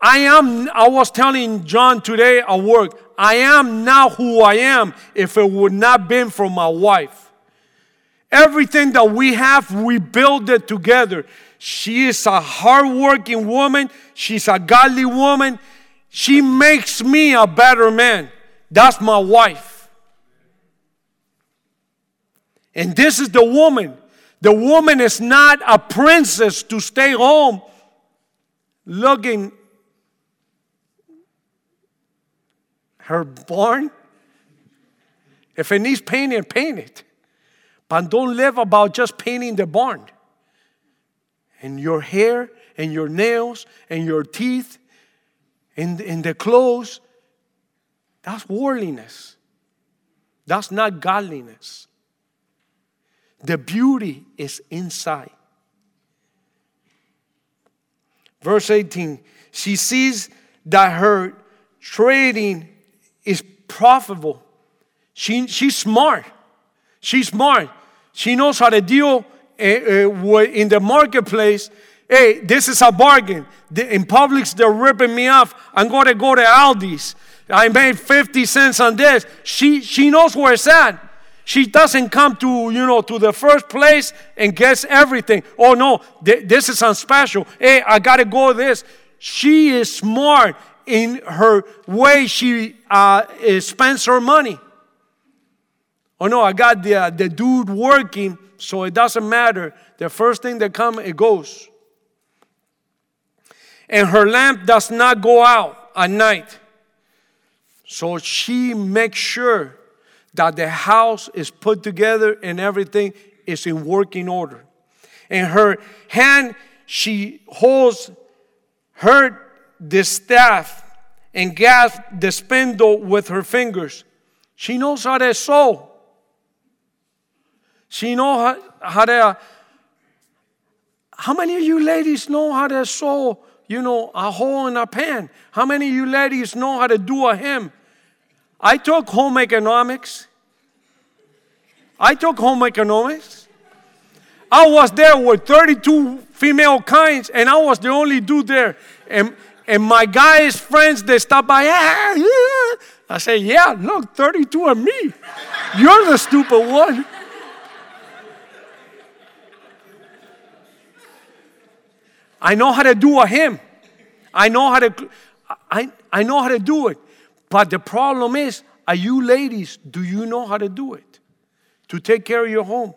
I am, I was telling John today at work, I am now who I am if it would not been for my wife. Everything that we have, we build it together. She is a hardworking woman, she's a godly woman, she makes me a better man. That's my wife. And this is the woman. The woman is not a princess to stay home looking her barn. If it needs painting, paint it. But don't live about just painting the barn. And your hair and your nails and your teeth in, in the clothes, that's worldliness. That's not godliness. The beauty is inside. Verse 18 she sees that her trading is profitable. She, she's smart. She's smart. She knows how to deal uh, uh, in the marketplace Hey, this is a bargain. In Publix, they're ripping me off. I'm going to go to Aldi's. I made 50 cents on this. She, she knows where it's at. She doesn't come to, you know, to the first place and gets everything. Oh no, th- this is on special. Hey, I got to go this. She is smart in her way she uh, spends her money. Oh no, I got the, uh, the dude working, so it doesn't matter. The first thing that comes, it goes and her lamp does not go out at night. So she makes sure that the house is put together and everything is in working order. In her hand, she holds her the staff and grasps the spindle with her fingers. She knows how to sew. She knows how, how to How many of you ladies know how to sew, you know, a hole in a pan? How many of you ladies know how to do a hem? I took home economics. I took home economics. I was there with 32 female kinds, and I was the only dude there. And, and my guys' friends, they stop by. Ah, yeah. I say, yeah, look, 32 of me. You're the stupid one. I know how to do a hymn. I know how to I, I know how to do it. But the problem is, are you ladies, do you know how to do it? To take care of your home.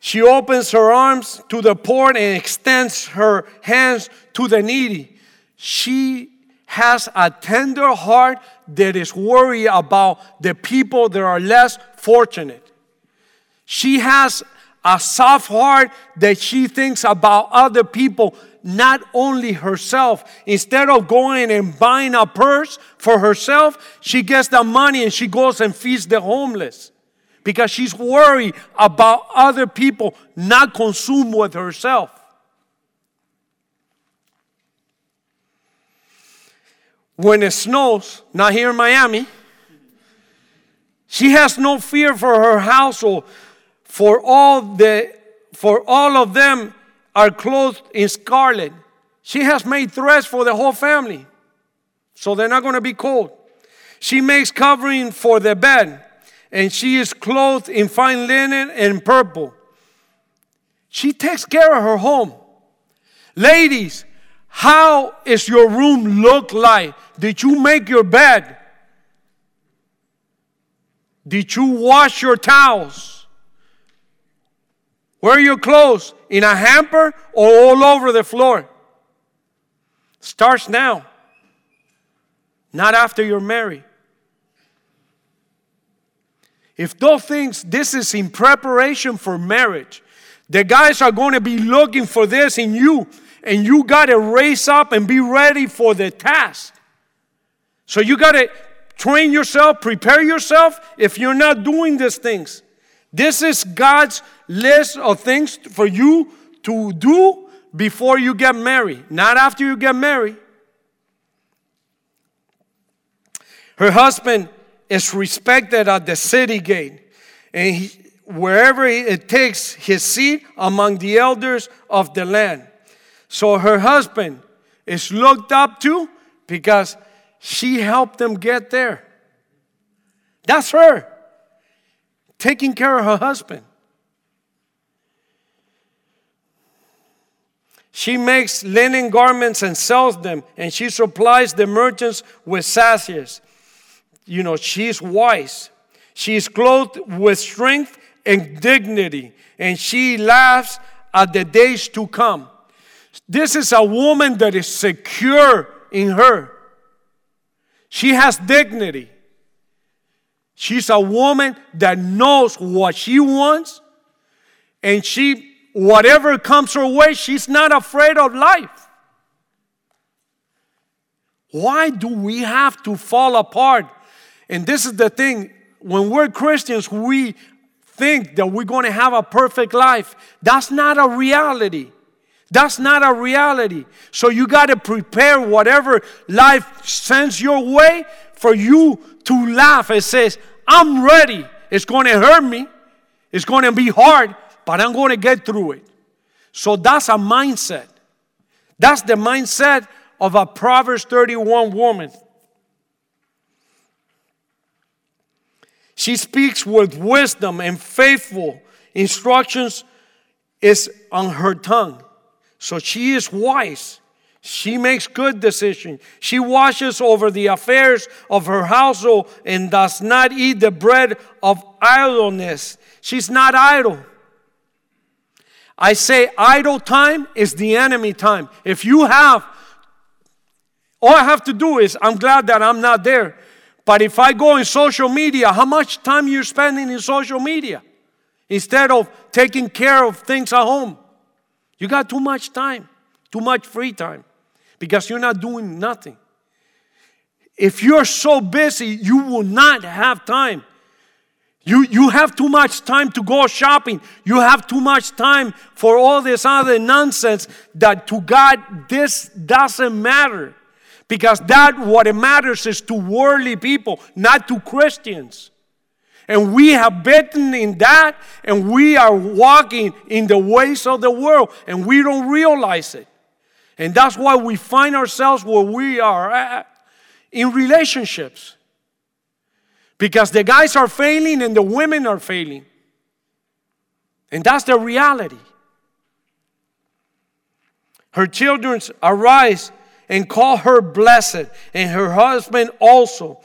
She opens her arms to the poor and extends her hands to the needy. She has a tender heart that is worried about the people that are less fortunate. She has a soft heart that she thinks about other people, not only herself. Instead of going and buying a purse for herself, she gets the money and she goes and feeds the homeless because she's worried about other people not consumed with herself. When it snows, not here in Miami, she has no fear for her household, for all the for all of them are clothed in scarlet. She has made threads for the whole family, so they're not going to be cold. She makes covering for the bed and she is clothed in fine linen and purple. She takes care of her home. Ladies, how is your room look like? Did you make your bed? Did you wash your towels? Where your clothes? In a hamper or all over the floor? Starts now, not after you're married. If those things, this is in preparation for marriage, the guys are going to be looking for this in you, and you got to raise up and be ready for the task. So you got to train yourself, prepare yourself if you're not doing these things. This is God's list of things for you to do before you get married, not after you get married. Her husband is respected at the city gate, and he, wherever it takes his seat among the elders of the land. So her husband is looked up to because she helped them get there. That's her taking care of her husband. She makes linen garments and sells them, and she supplies the merchants with sashes you know, she's wise. She's clothed with strength and dignity, and she laughs at the days to come. This is a woman that is secure in her. She has dignity. She's a woman that knows what she wants, and she, whatever comes her way, she's not afraid of life. Why do we have to fall apart and this is the thing when we're Christians, we think that we're going to have a perfect life. That's not a reality. That's not a reality. So you got to prepare whatever life sends your way for you to laugh. It says, I'm ready. It's going to hurt me. It's going to be hard, but I'm going to get through it. So that's a mindset. That's the mindset of a Proverbs 31 woman. She speaks with wisdom and faithful instructions is on her tongue. So she is wise. She makes good decisions. She watches over the affairs of her household and does not eat the bread of idleness. She's not idle. I say idle time is the enemy time. If you have, all I have to do is, I'm glad that I'm not there. But if I go in social media, how much time you're spending in social media instead of taking care of things at home? You got too much time, too much free time because you're not doing nothing. If you're so busy, you will not have time. You, you have too much time to go shopping. You have too much time for all this other nonsense that to God this doesn't matter. Because that what it matters is to worldly people, not to Christians. And we have bitten in that, and we are walking in the ways of the world, and we don't realize it. And that's why we find ourselves where we are at in relationships. Because the guys are failing and the women are failing. And that's the reality. Her children arise and call her blessed, and her husband also.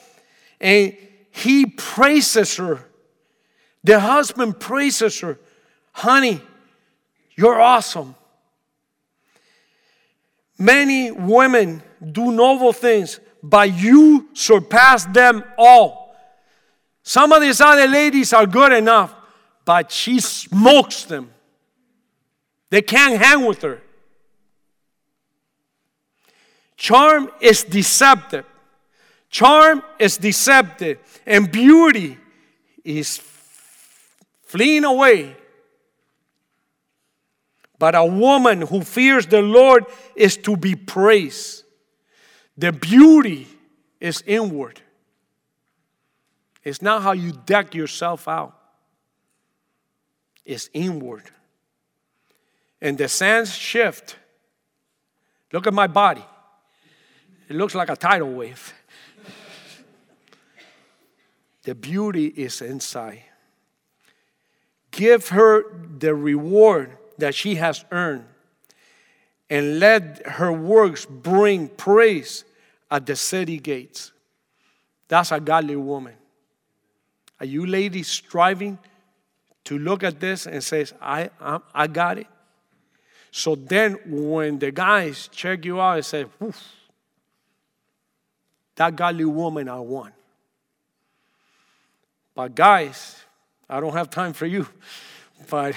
And he praises her. The husband praises her. Honey, you're awesome. Many women do noble things, but you surpass them all. Some of these other ladies are good enough, but she smokes them. They can't hang with her. Charm is deceptive. Charm is deceptive, and beauty is fleeing away. But a woman who fears the Lord is to be praised. The beauty is inward. It's not how you deck yourself out, it's inward. And the sands shift. Look at my body. It looks like a tidal wave. The beauty is inside. Give her the reward that she has earned, and let her works bring praise at the city gates. That's a godly woman. Are you ladies striving to look at this and says, I, I, I got it? So then when the guys check you out and say, that godly woman I want. But guys, I don't have time for you. (laughs) But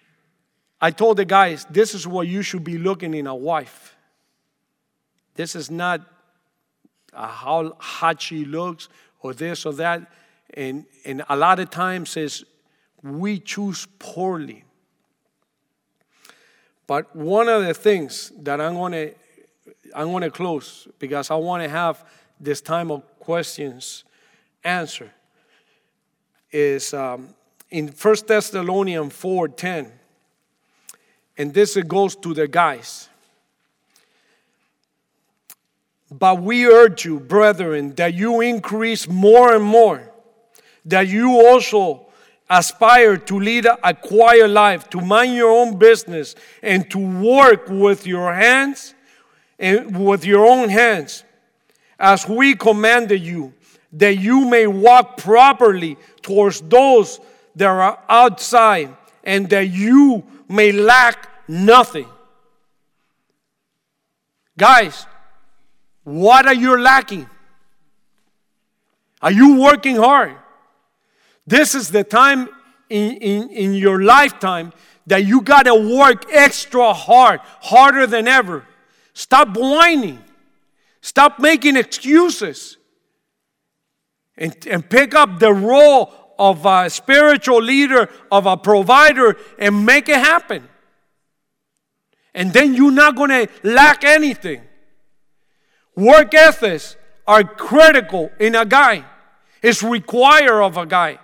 (laughs) I told the guys, this is what you should be looking in a wife. This is not how hot she looks or this or that. And, and a lot of times is we choose poorly. But one of the things that I'm going to I'm going to close because I want to have this time of questions answered is um, in 1 Thessalonians 4:10. And this goes to the guys. But we urge you, brethren, that you increase more and more, that you also aspire to lead a quiet life, to mind your own business, and to work with your hands and with your own hands, as we commanded you that you may walk properly towards those that are outside, and that you may lack nothing. Guys, what are you lacking? Are you working hard? This is the time in, in, in your lifetime that you got to work extra hard, harder than ever. Stop whining. Stop making excuses and, and pick up the role of a spiritual leader, of a provider, and make it happen. And then you're not going to lack anything. Work ethics are critical in a guy. It's required of a guy.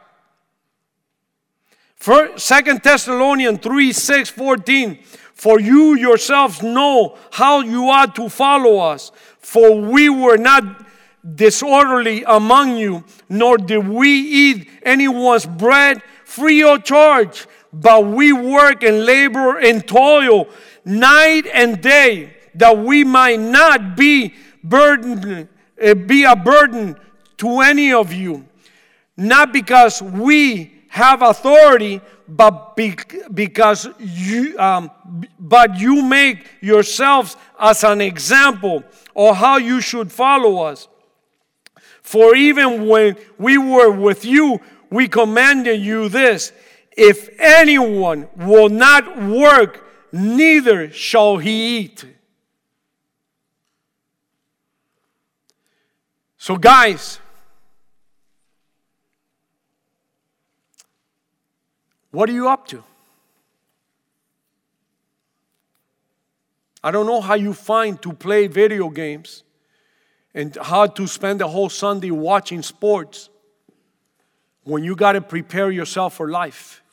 For Second Thessalonians 3 6 14. For you yourselves know how you ought to follow us. For we were not disorderly among you, nor did we eat anyone's bread free of charge, but we work and labor and toil night and day, that we might not be burdened, uh, be a burden to any of you, not because we have authority, but be, because you, um, but you make yourselves as an example of how you should follow us. For even when we were with you, we commanded you this if anyone will not work, neither shall he eat. So, guys, What are you up to? I don't know how you find to play video games and how to spend the whole Sunday watching sports when you got to prepare yourself for life.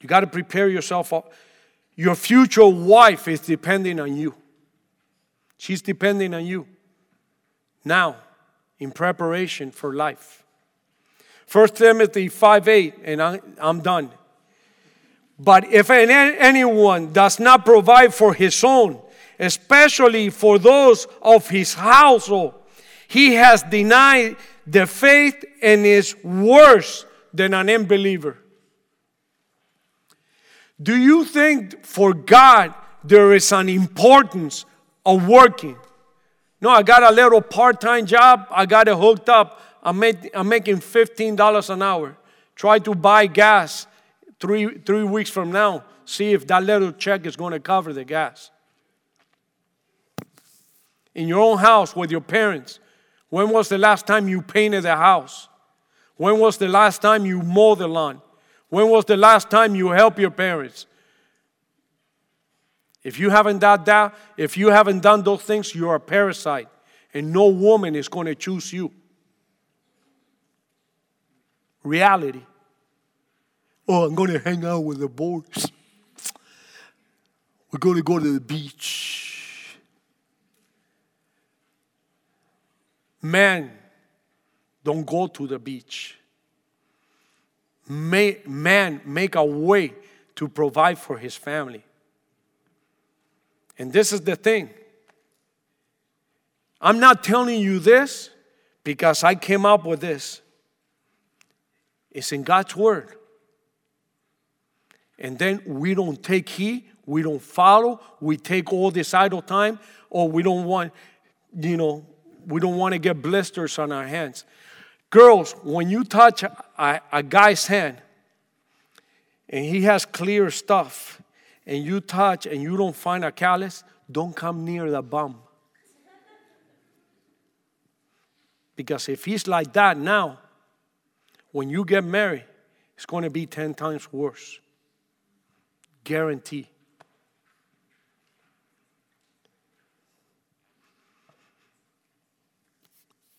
You got to prepare yourself. For, your future wife is depending on you. She's depending on you now in preparation for life. 1 Timothy 5 8, and I, I'm done. But if anyone does not provide for his own, especially for those of his household, he has denied the faith and is worse than an unbeliever. Do you think for God there is an importance of working? No, I got a little part time job, I got it hooked up. I'm, I'm making $15 an hour. Try to buy gas three, three weeks from now, see if that little check is going to cover the gas. In your own house with your parents, when was the last time you painted the house? When was the last time you mowed the lawn? When was the last time you helped your parents? If you haven't done that, if you haven't done those things, you're a parasite, and no woman is going to choose you. Reality. Oh, I'm going to hang out with the boys. We're going to go to the beach. Man, don't go to the beach. May, man, make a way to provide for his family. And this is the thing. I'm not telling you this because I came up with this. It's in God's Word and then we don't take heed, we don't follow, we take all this idle time, or we don't want, you know, we don't want to get blisters on our hands. Girls, when you touch a, a guy's hand and he has clear stuff, and you touch and you don't find a callus, don't come near the bum. Because if he's like that now, when you get married, it's going to be 10 times worse. Guarantee.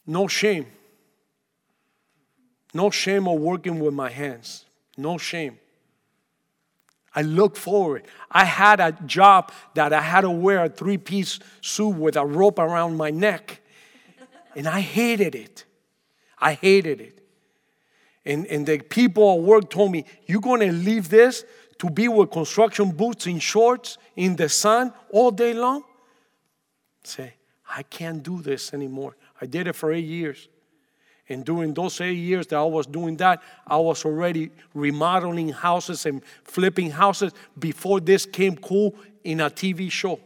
No shame. No shame of working with my hands. No shame. I look forward. I had a job that I had to wear a three piece suit with a rope around my neck. And I hated it. I hated it. And, and the people at work told me, You're going to leave this to be with construction boots in shorts in the sun all day long? Say, I can't do this anymore. I did it for eight years. And during those eight years that I was doing that, I was already remodeling houses and flipping houses before this came cool in a TV show.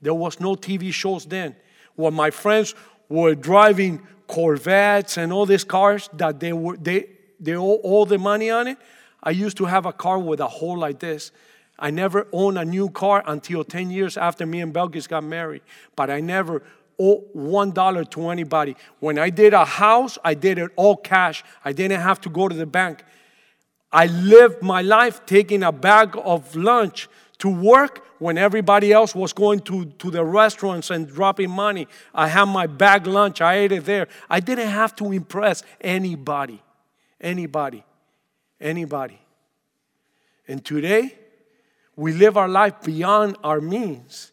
There was no TV shows then. When my friends were driving Corvettes and all these cars that they were they they owe all the money on it, I used to have a car with a hole like this. I never owned a new car until 10 years after me and Belkis got married. But I never owed one dollar to anybody. When I did a house, I did it all cash. I didn't have to go to the bank. I lived my life taking a bag of lunch to work when everybody else was going to, to the restaurants and dropping money. I had my bag lunch, I ate it there. I didn't have to impress anybody. Anybody anybody. And today, we live our life beyond our means.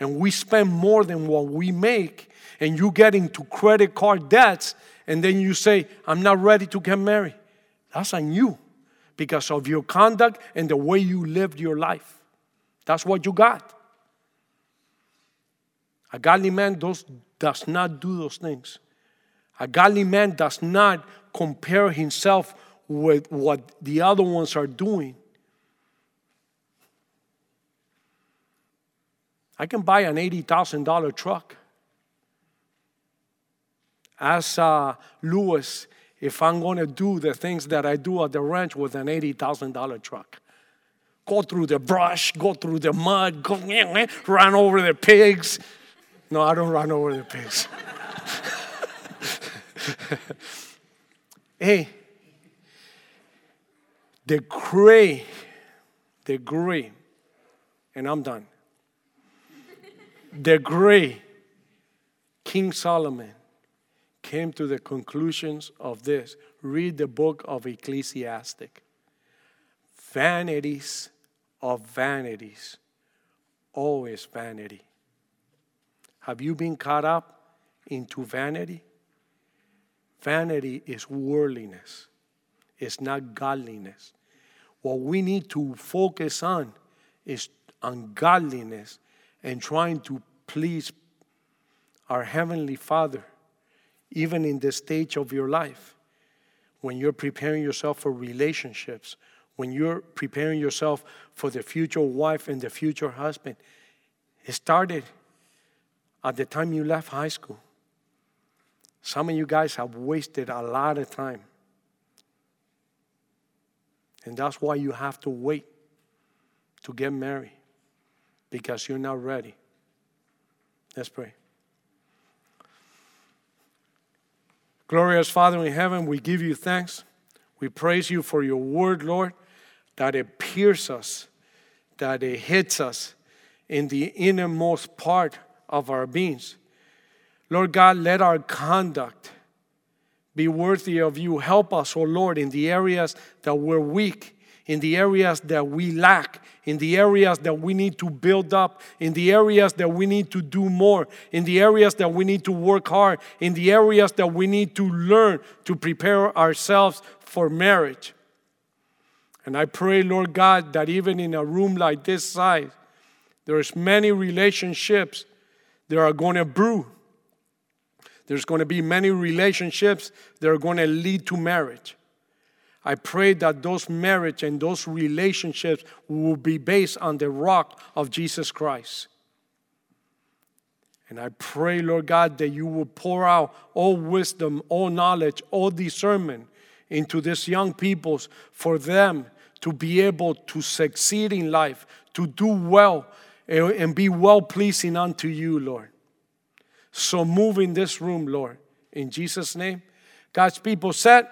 And we spend more than what we make. And you get into credit card debts. And then you say, I'm not ready to get married. That's on you because of your conduct and the way you lived your life. That's what you got. A godly man does, does not do those things. A godly man does not compare himself with what the other ones are doing. I can buy an $80,000 truck. Ask uh, Lewis if I'm going to do the things that I do at the ranch with an $80,000 truck. Go through the brush, go through the mud, go, eh, eh, run over the pigs. No, I don't run over the pigs. (laughs) hey, The great, the great, and I'm done. The great King Solomon came to the conclusions of this. Read the book of Ecclesiastes. Vanities of vanities, always vanity. Have you been caught up into vanity? Vanity is worldliness, it's not godliness. What we need to focus on is ungodliness and trying to please our Heavenly Father, even in the stage of your life, when you're preparing yourself for relationships, when you're preparing yourself for the future wife and the future husband. It started at the time you left high school. Some of you guys have wasted a lot of time. And that's why you have to wait to get married because you're not ready. Let's pray. Glorious Father in heaven, we give you thanks. We praise you for your word, Lord, that it pierces us, that it hits us in the innermost part of our beings. Lord God, let our conduct be worthy of you. Help us, O oh Lord, in the areas that we're weak in the areas that we lack, in the areas that we need to build up, in the areas that we need to do more, in the areas that we need to work hard, in the areas that we need to learn to prepare ourselves for marriage. And I pray, Lord God, that even in a room like this size, there's many relationships that are going to brew. There's going to be many relationships that are going to lead to marriage. I pray that those marriage and those relationships will be based on the rock of Jesus Christ. And I pray, Lord God, that you will pour out all wisdom, all knowledge, all discernment into these young peoples for them to be able to succeed in life, to do well, eh, and be well pleasing unto you, Lord. So move in this room, Lord. In Jesus' name. God's people said,